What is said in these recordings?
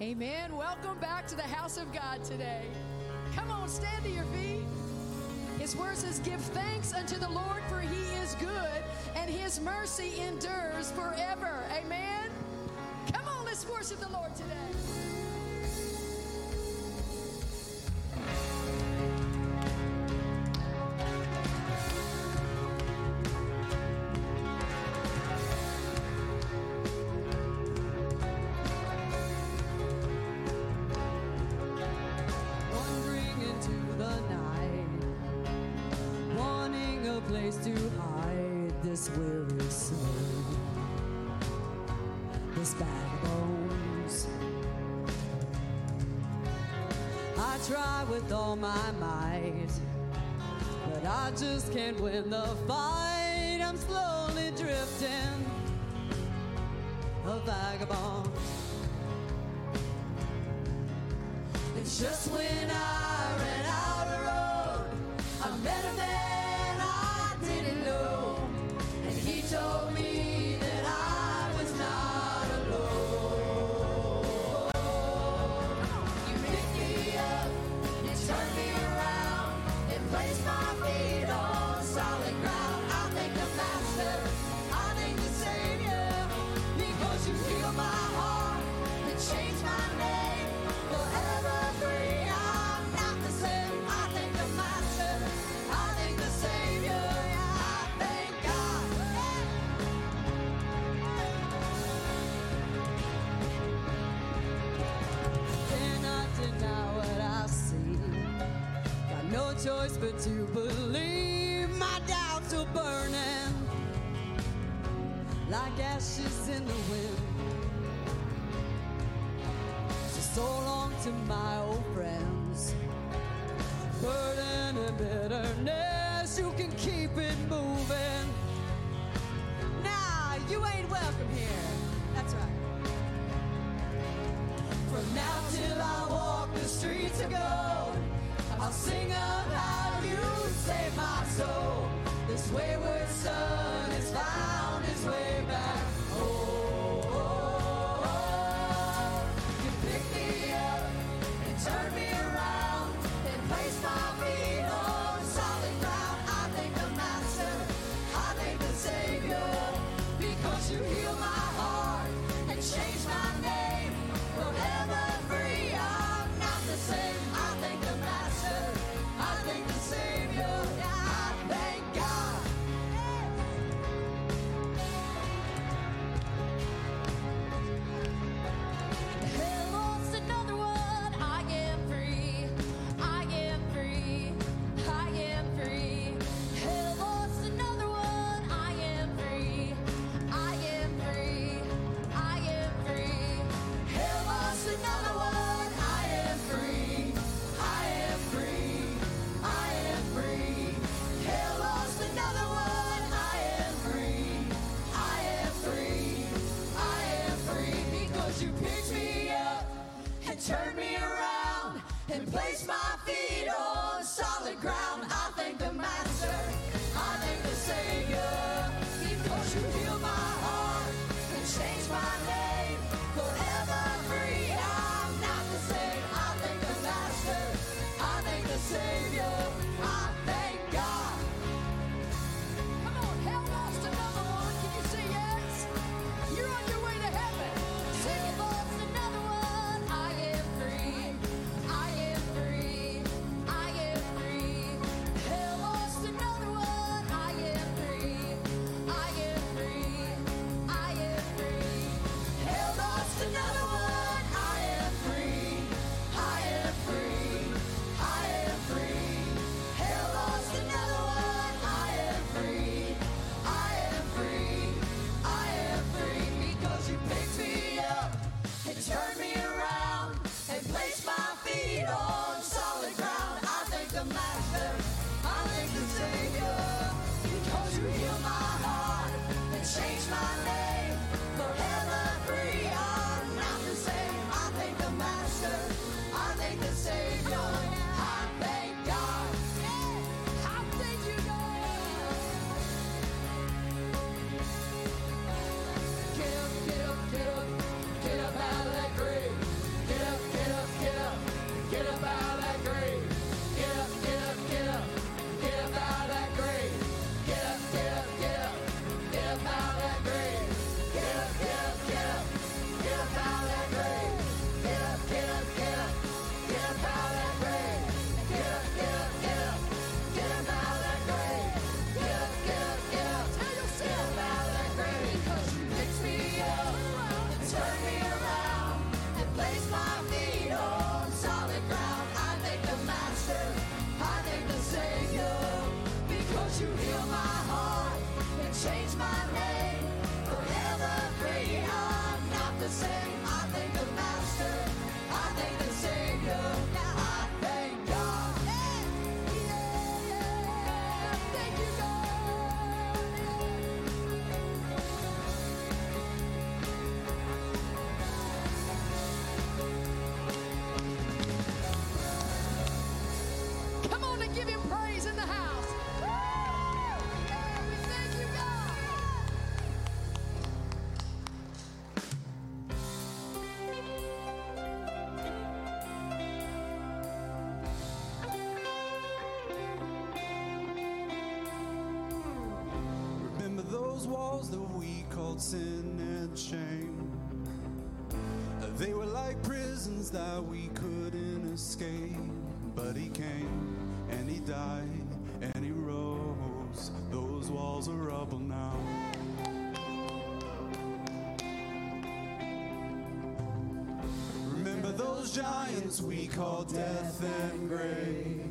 Amen. Welcome back to the house of God today. Come on, stand to your feet. His word says, Give thanks unto the Lord, for he is good, and his mercy endures forever. Amen. Come on, let's worship the Lord today. my might. But I just can't win the fight. I'm slowly drifting, a vagabond. And just when I to believe my doubts are burning like ashes in the wind. So, so long to my walls that we called sin and shame? They were like prisons that we couldn't escape. But he came and he died and he rose. Those walls are rubble now. Remember those giants we called death and grave?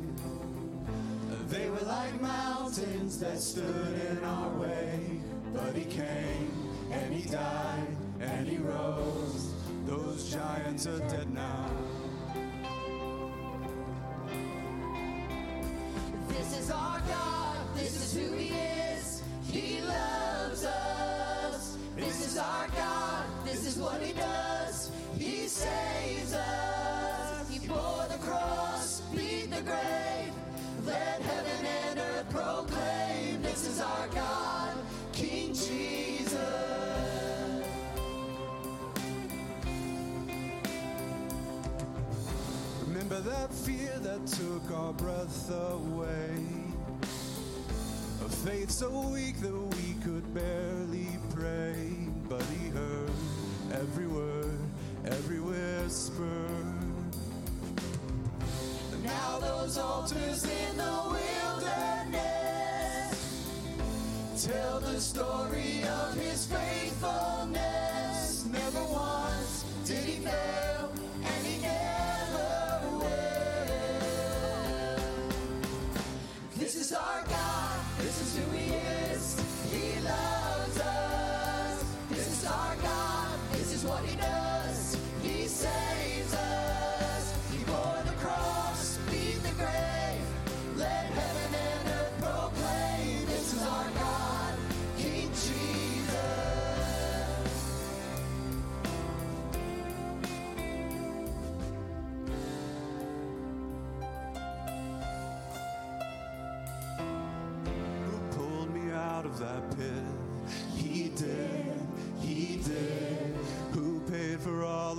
They were like mountains that stood in our way. But he came and he died and he rose. Those giants are dead now. This is our God, this is who He is. That fear that took our breath away. A faith so weak that we could barely pray. But he heard every word, every whisper. Now those altars in the wilderness tell the story of his faithfulness.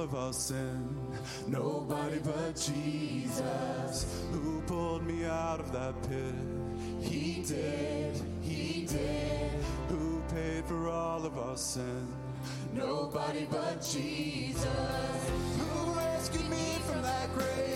Of our sin? Nobody but Jesus. Who pulled me out of that pit? He did, he did. Who paid for all of our sin? Nobody but Jesus. Who rescued me from that grave?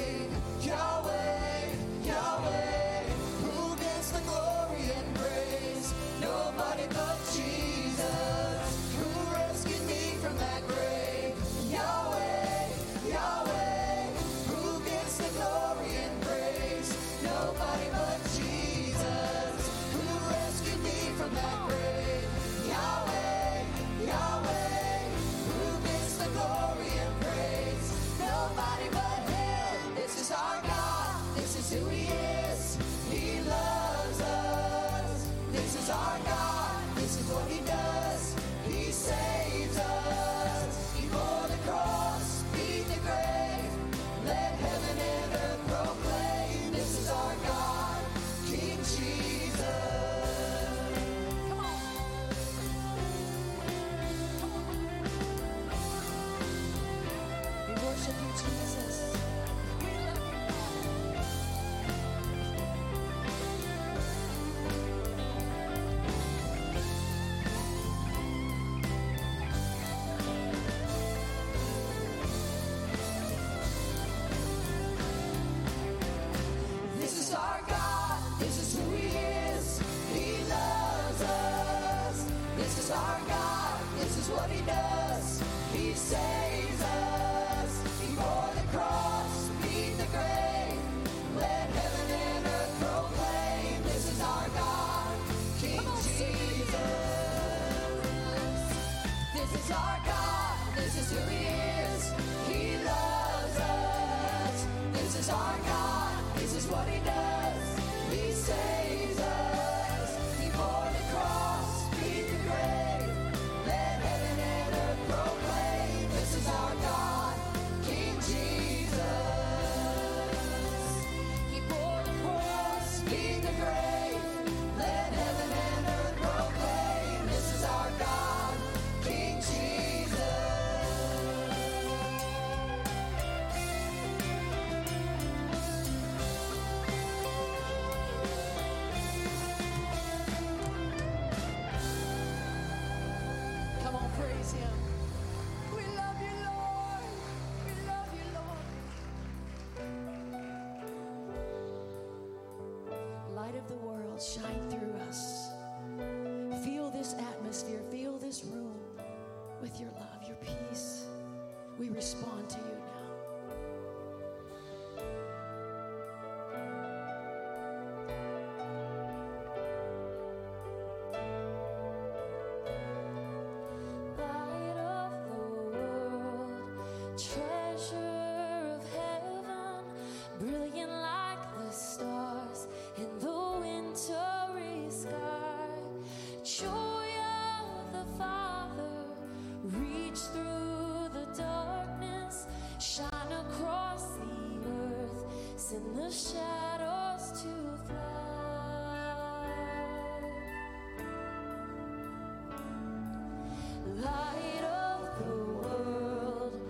Worship you, Jesus. in the shadows to fly. Light of the world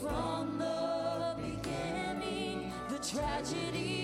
from the beginning, the tragedy.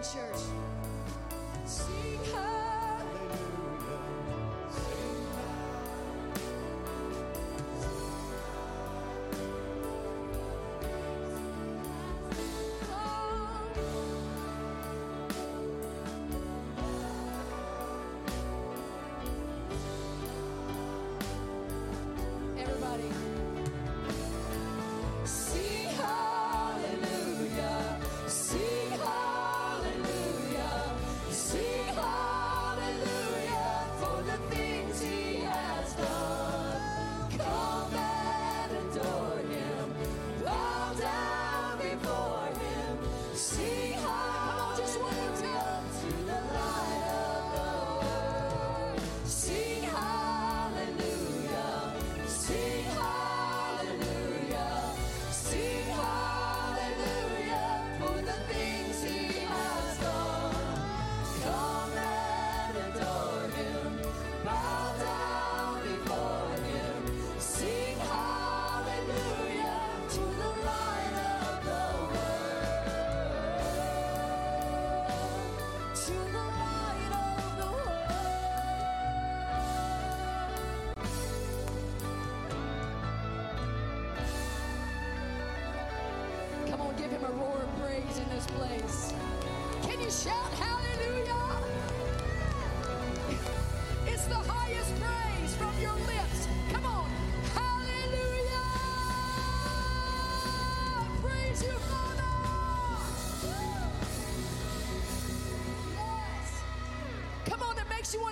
Church.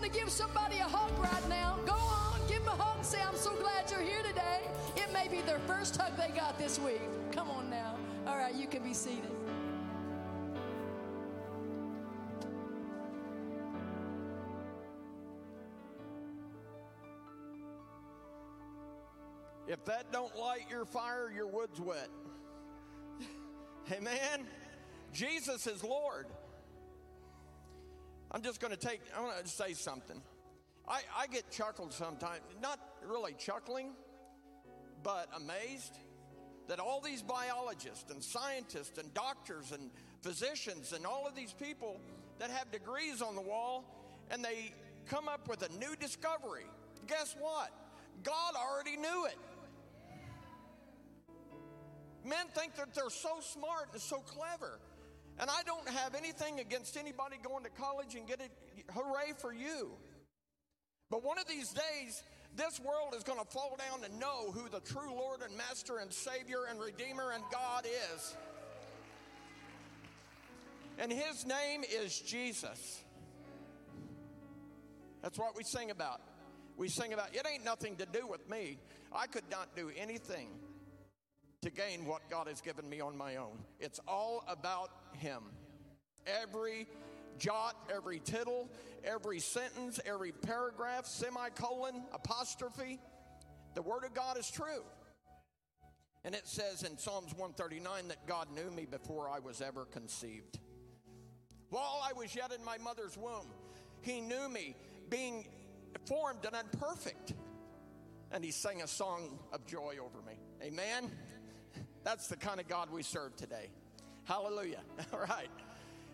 To give somebody a hug right now. Go on, give them a hug. and Say, I'm so glad you're here today. It may be their first hug they got this week. Come on now. All right, you can be seated. If that don't light your fire, your wood's wet. Amen. Jesus is Lord. I'm just going to take, I want to say something. I, I get chuckled sometimes, not really chuckling, but amazed that all these biologists and scientists and doctors and physicians and all of these people that have degrees on the wall and they come up with a new discovery. Guess what? God already knew it. Men think that they're so smart and so clever. And I don't have anything against anybody going to college and get it. Hooray for you. But one of these days, this world is going to fall down and know who the true Lord and Master and Savior and Redeemer and God is. And His name is Jesus. That's what we sing about. We sing about, it ain't nothing to do with me. I could not do anything to gain what God has given me on my own. It's all about Him. Every jot, every tittle, every sentence, every paragraph, semicolon, apostrophe, the Word of God is true. And it says in Psalms 139 that God knew me before I was ever conceived. While I was yet in my mother's womb, He knew me, being formed and imperfect. And He sang a song of joy over me. Amen. That's the kind of God we serve today. Hallelujah. All right.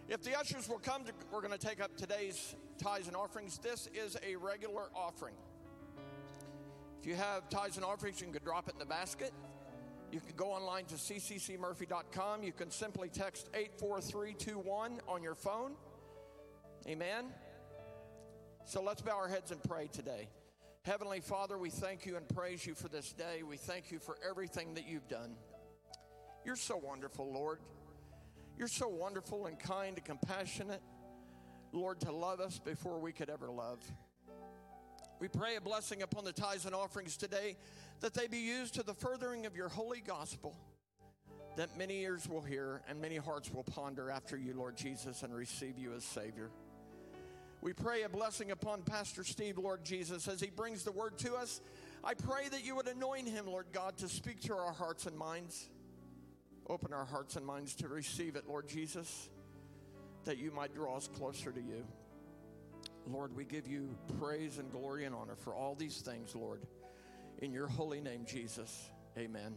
If the ushers will come, to, we're going to take up today's tithes and offerings. This is a regular offering. If you have tithes and offerings, you can drop it in the basket. You can go online to cccmurphy.com. You can simply text 84321 on your phone. Amen. So let's bow our heads and pray today. Heavenly Father, we thank you and praise you for this day. We thank you for everything that you've done. You're so wonderful, Lord. You're so wonderful and kind and compassionate, Lord, to love us before we could ever love. We pray a blessing upon the tithes and offerings today that they be used to the furthering of your holy gospel, that many ears will hear and many hearts will ponder after you, Lord Jesus, and receive you as Savior. We pray a blessing upon Pastor Steve, Lord Jesus, as he brings the word to us. I pray that you would anoint him, Lord God, to speak to our hearts and minds. Open our hearts and minds to receive it, Lord Jesus, that you might draw us closer to you. Lord, we give you praise and glory and honor for all these things, Lord. In your holy name, Jesus. Amen.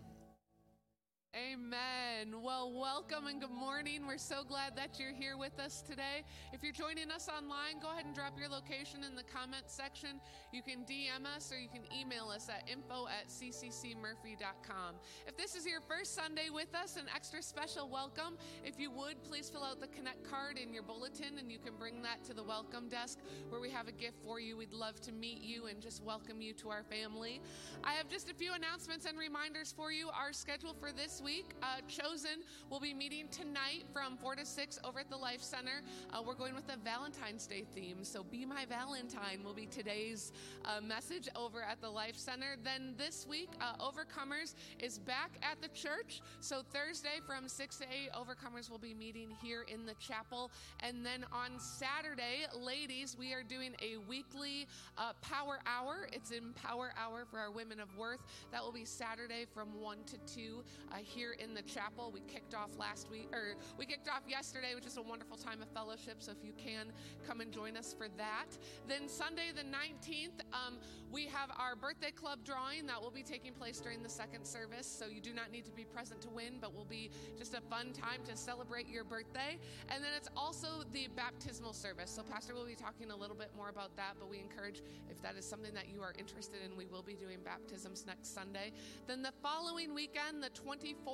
Amen. Well, welcome and good morning. We're so glad that you're here with us today. If you're joining us online, go ahead and drop your location in the comment section. You can DM us or you can email us at info at cccmurphy.com. If this is your first Sunday with us, an extra special welcome. If you would, please fill out the Connect card in your bulletin and you can bring that to the welcome desk where we have a gift for you. We'd love to meet you and just welcome you to our family. I have just a few announcements and reminders for you. Our schedule for this week, uh, Chosen will be meeting tonight from 4 to 6 over at the Life Center. Uh, we're going with a Valentine's Day theme. So, Be My Valentine will be today's uh, message over at the Life Center. Then this week, uh, Overcomers is back at the church. So, Thursday from 6 to 8, Overcomers will be meeting here in the chapel. And then on Saturday, ladies, we are doing a weekly uh, power hour. It's in power hour for our women of worth. That will be Saturday from 1 to 2 uh, here in the chapel. We kicked off last week, or we kicked off yesterday, which is a wonderful time of fellowship. So if you can come and join us for that. Then Sunday, the 19th, um, we have our birthday club drawing that will be taking place during the second service. So you do not need to be present to win, but will be just a fun time to celebrate your birthday. And then it's also the baptismal service. So Pastor will be talking a little bit more about that, but we encourage if that is something that you are interested in, we will be doing baptisms next Sunday. Then the following weekend, the 24th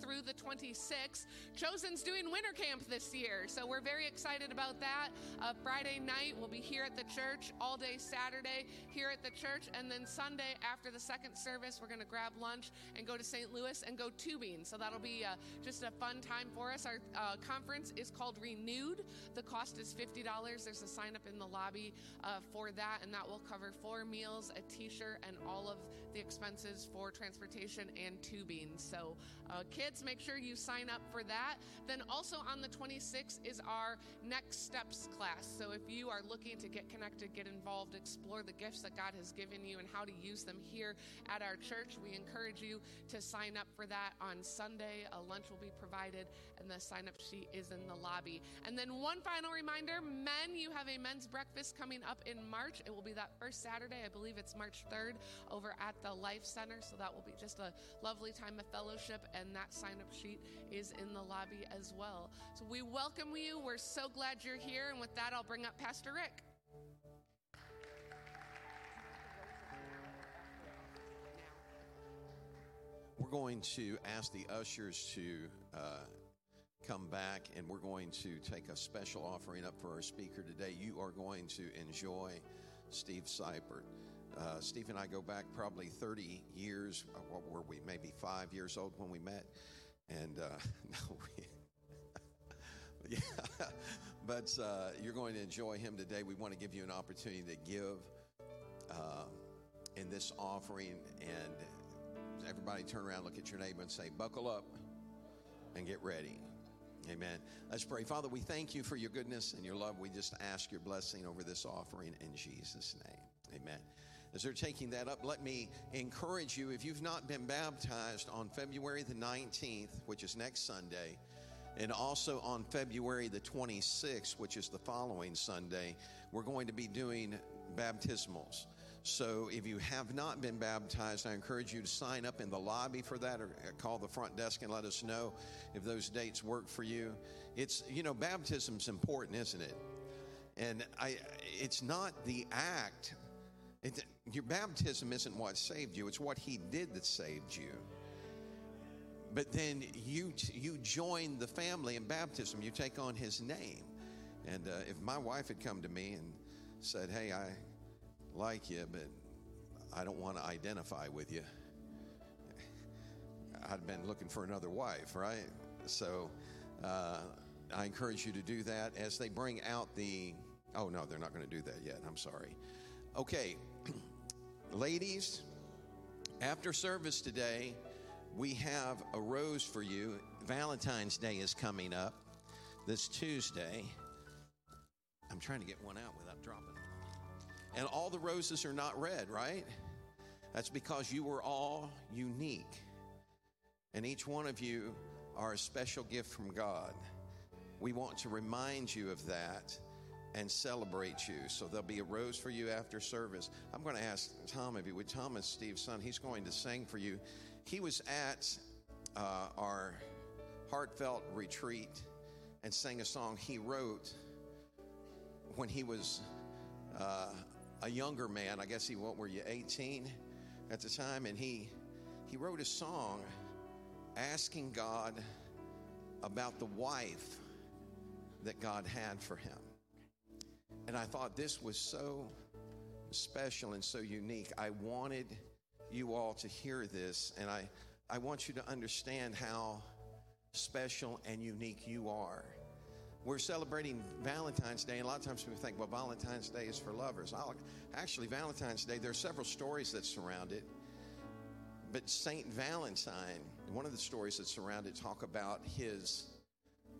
through the 26th, Chosen's doing winter camp this year. So we're very excited about that. Uh, Friday night, we'll be here at the church all day Saturday here at the church. And then Sunday, after the second service, we're going to grab lunch and go to St. Louis and go tubing. So that'll be uh, just a fun time for us. Our uh, conference is called Renewed. The cost is $50. There's a sign up in the lobby uh, for that, and that will cover four meals, a t shirt, and all of the expenses for transportation and tubing. So, uh, kids, make sure you sign up for that. Then, also on the 26th is our Next Steps class. So, if you are looking to get connected, get involved, explore the gifts that God has given you and how to use them here at our church, we encourage you to sign up for that on Sunday. A lunch will be provided, and the sign up sheet is in the lobby. And then, one final reminder men, you have a men's breakfast coming up in March. It will be that first Saturday, I believe it's March 3rd, over at the Life Center. So, that will be just a lovely time of fellowship, and that sign up sheet is in the lobby as well. So, we welcome you. We're so glad you're here. And with that, I'll bring up Pastor Rick. We're going to ask the ushers to uh, come back and we're going to take a special offering up for our speaker today. You are going to enjoy Steve Seipert. Uh, Steve and I go back probably 30 years. Uh, What were we? Maybe five years old when we met. And uh, no, we. yeah, but uh, you're going to enjoy him today. We want to give you an opportunity to give uh, in this offering. And everybody turn around, look at your neighbor, and say, Buckle up and get ready. Amen. Let's pray. Father, we thank you for your goodness and your love. We just ask your blessing over this offering in Jesus' name. Amen. As they're taking that up, let me encourage you if you've not been baptized on February the 19th, which is next Sunday, and also on February the 26th, which is the following Sunday, we're going to be doing baptismals. So if you have not been baptized, I encourage you to sign up in the lobby for that or call the front desk and let us know if those dates work for you. It's, you know, baptism's important, isn't it? And I, it's not the act. It, your baptism isn't what saved you, it's what he did that saved you. But then you you join the family in baptism. You take on his name. And uh, if my wife had come to me and said, "Hey, I like you, but I don't want to identify with you," I'd been looking for another wife, right? So uh, I encourage you to do that as they bring out the. Oh no, they're not going to do that yet. I'm sorry. Okay, ladies, after service today, we have a rose for you. Valentine's Day is coming up this Tuesday. I'm trying to get one out without dropping it. And all the roses are not red, right? That's because you were all unique. And each one of you are a special gift from God. We want to remind you of that and celebrate you. So there'll be a rose for you after service. I'm going to ask Tom if you would. Thomas, Steve's son, he's going to sing for you. He was at uh, our heartfelt retreat and sang a song he wrote when he was uh, a younger man. I guess he what were you 18 at the time, and he he wrote a song asking God about the wife that God had for him. And I thought this was so special and so unique. I wanted you all to hear this, and I, I want you to understand how special and unique you are. We're celebrating Valentine's Day, and a lot of times people think, well, Valentine's Day is for lovers. I'll, actually, Valentine's Day, there are several stories that surround it. But Saint Valentine, one of the stories that surround it talk about his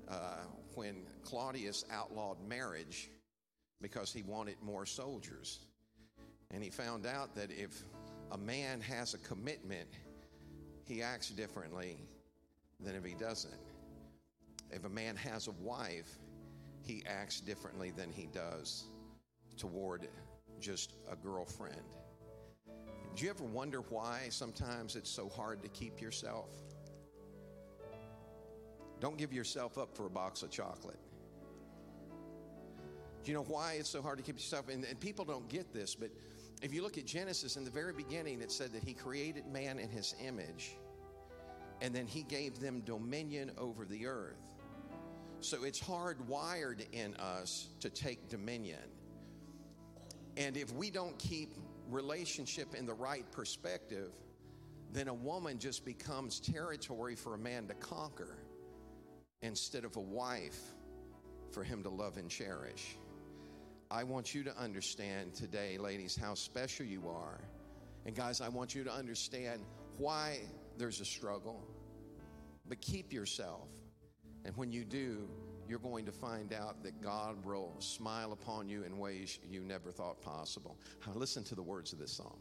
uh, when Claudius outlawed marriage because he wanted more soldiers, and he found out that if a man has a commitment, he acts differently than if he doesn't. If a man has a wife, he acts differently than he does toward just a girlfriend. Do you ever wonder why sometimes it's so hard to keep yourself? Don't give yourself up for a box of chocolate. Do you know why it's so hard to keep yourself? And, and people don't get this, but if you look at Genesis, in the very beginning, it said that he created man in his image, and then he gave them dominion over the earth. So it's hardwired in us to take dominion. And if we don't keep relationship in the right perspective, then a woman just becomes territory for a man to conquer instead of a wife for him to love and cherish. I want you to understand today, ladies, how special you are. And guys, I want you to understand why there's a struggle. But keep yourself. And when you do, you're going to find out that God will smile upon you in ways you never thought possible. Listen to the words of this song.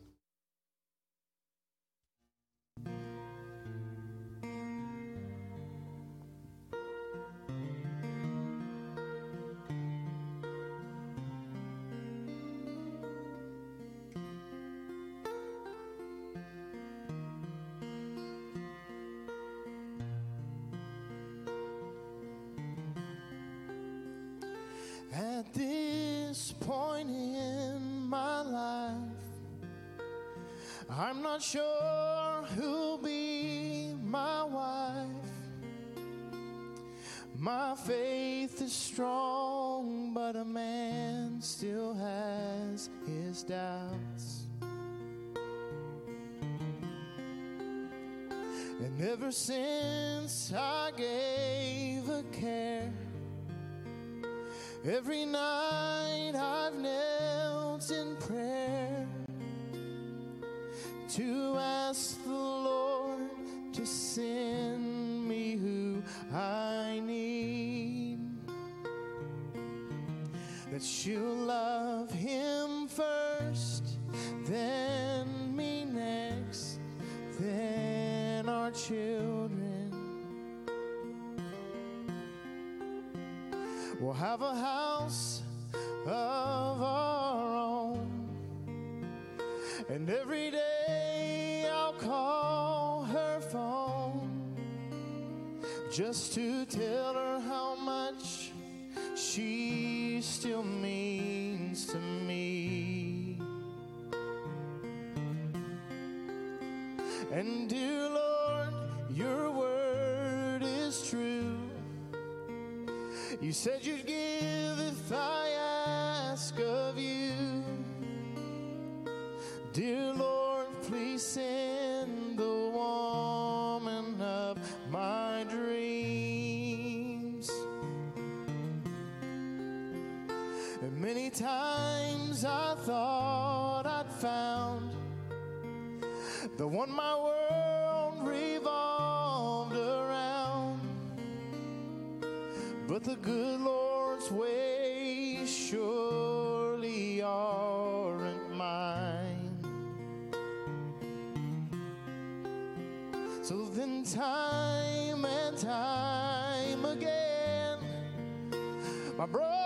I'm not sure who'll be my wife. My faith is strong, but a man still has his doubts. And ever since I gave a care, Every night I've knelt children. We'll have a house of our own. And every day I'll call her phone just to tell her said you'd So then, time and time again, my broken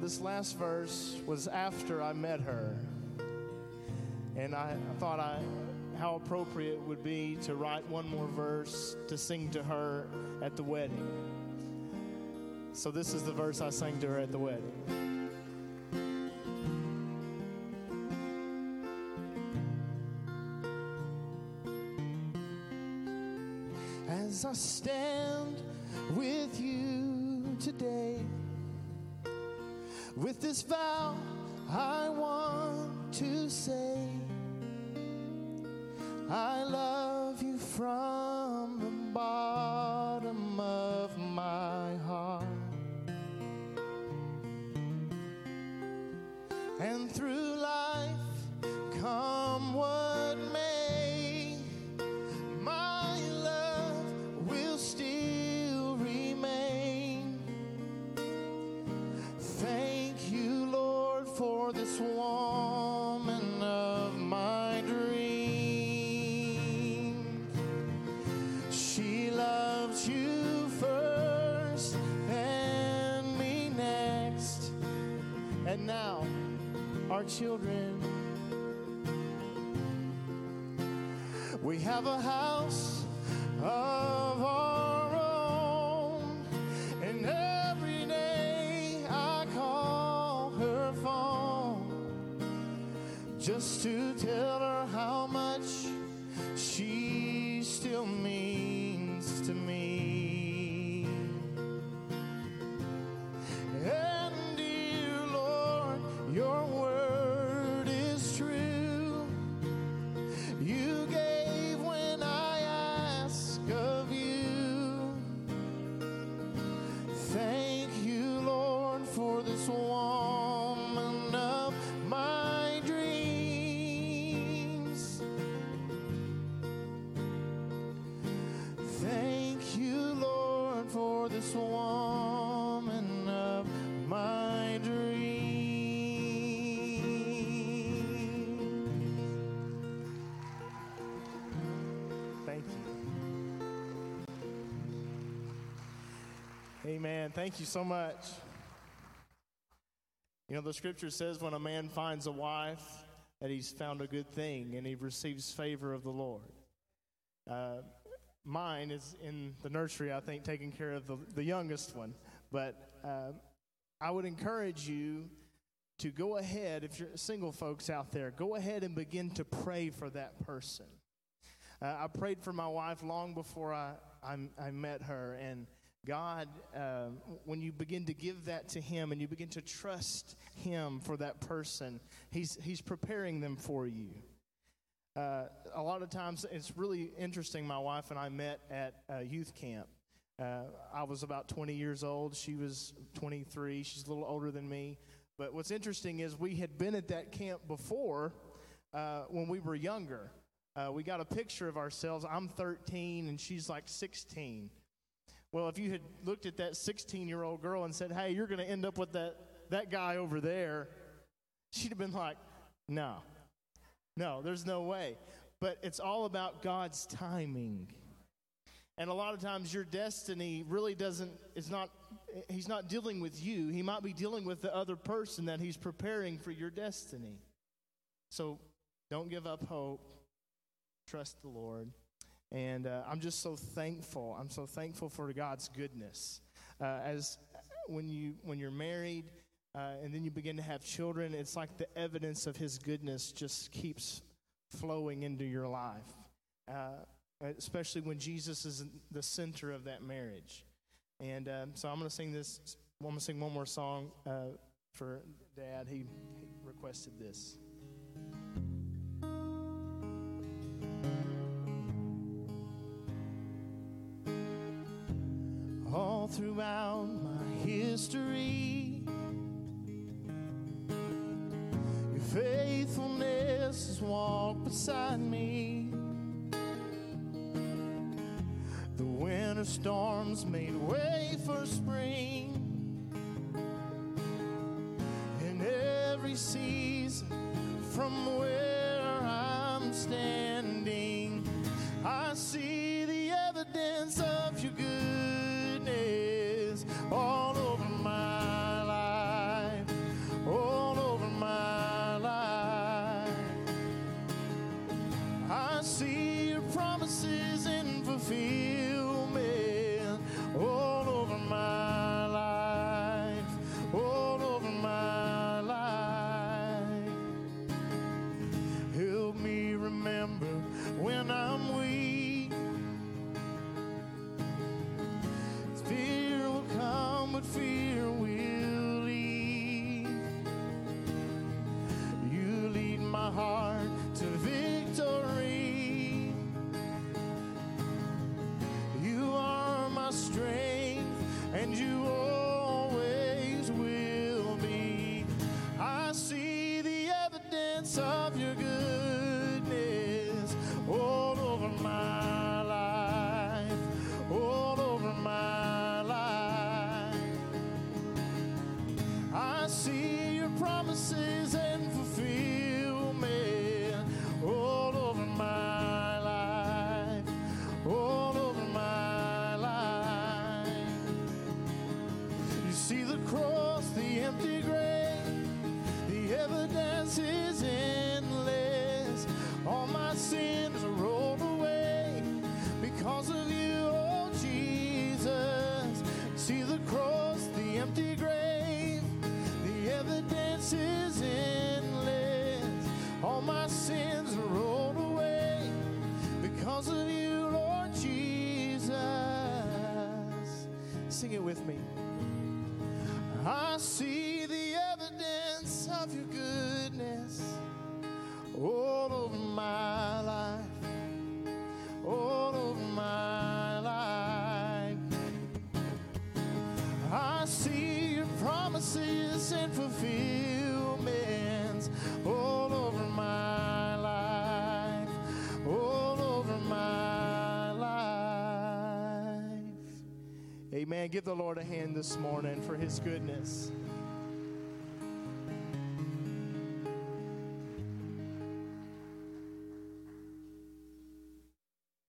this last verse was after I met her. And I, thought I, how appropriate it would be to write one more verse to sing to her at the wedding. So this is the verse I sang to her at the wedding. As I stand this vow I want to say, children. We have a house Amen. Thank you so much. You know, the scripture says when a man finds a wife, that he's found a good thing and he receives favor of the Lord. Uh, mine is in the nursery, I think, taking care of the, the youngest one. But uh, I would encourage you to go ahead, if you're single folks out there, go ahead and begin to pray for that person. Uh, I prayed for my wife long before I, I, I met her, and God, uh, when you begin to give that to Him and you begin to trust Him for that person, He's, he's preparing them for you. Uh, a lot of times, it's really interesting. My wife and I met at uh, youth camp. Uh, I was about 20 years old. She was 23. She's a little older than me. But what's interesting is we had been at that camp before uh, when we were younger. Uh, we got a picture of ourselves. I'm 13 and she's like 16. Well, if you had looked at that 16 year old girl and said, hey, you're going to end up with that, that guy over there, she'd have been like, no, no, there's no way. But it's all about God's timing. And a lot of times your destiny really doesn't, it's not, he's not dealing with you. He might be dealing with the other person that he's preparing for your destiny. So don't give up hope. Trust the Lord. And uh, I'm just so thankful. I'm so thankful for God's goodness. Uh, as when you when you're married uh, and then you begin to have children, it's like the evidence of His goodness just keeps flowing into your life. Uh, especially when Jesus is the center of that marriage. And um, so I'm going to sing this. I'm going to sing one more song uh, for Dad. He, he requested this. Throughout my history. Your faithfulness has walked beside me. The winter storms made way for spring. In every season, from where I'm standing, Sing it with me. I see the evidence of your goodness all over my life, all over my life. I see your promises and fulfill. Amen. Give the Lord a hand this morning for his goodness.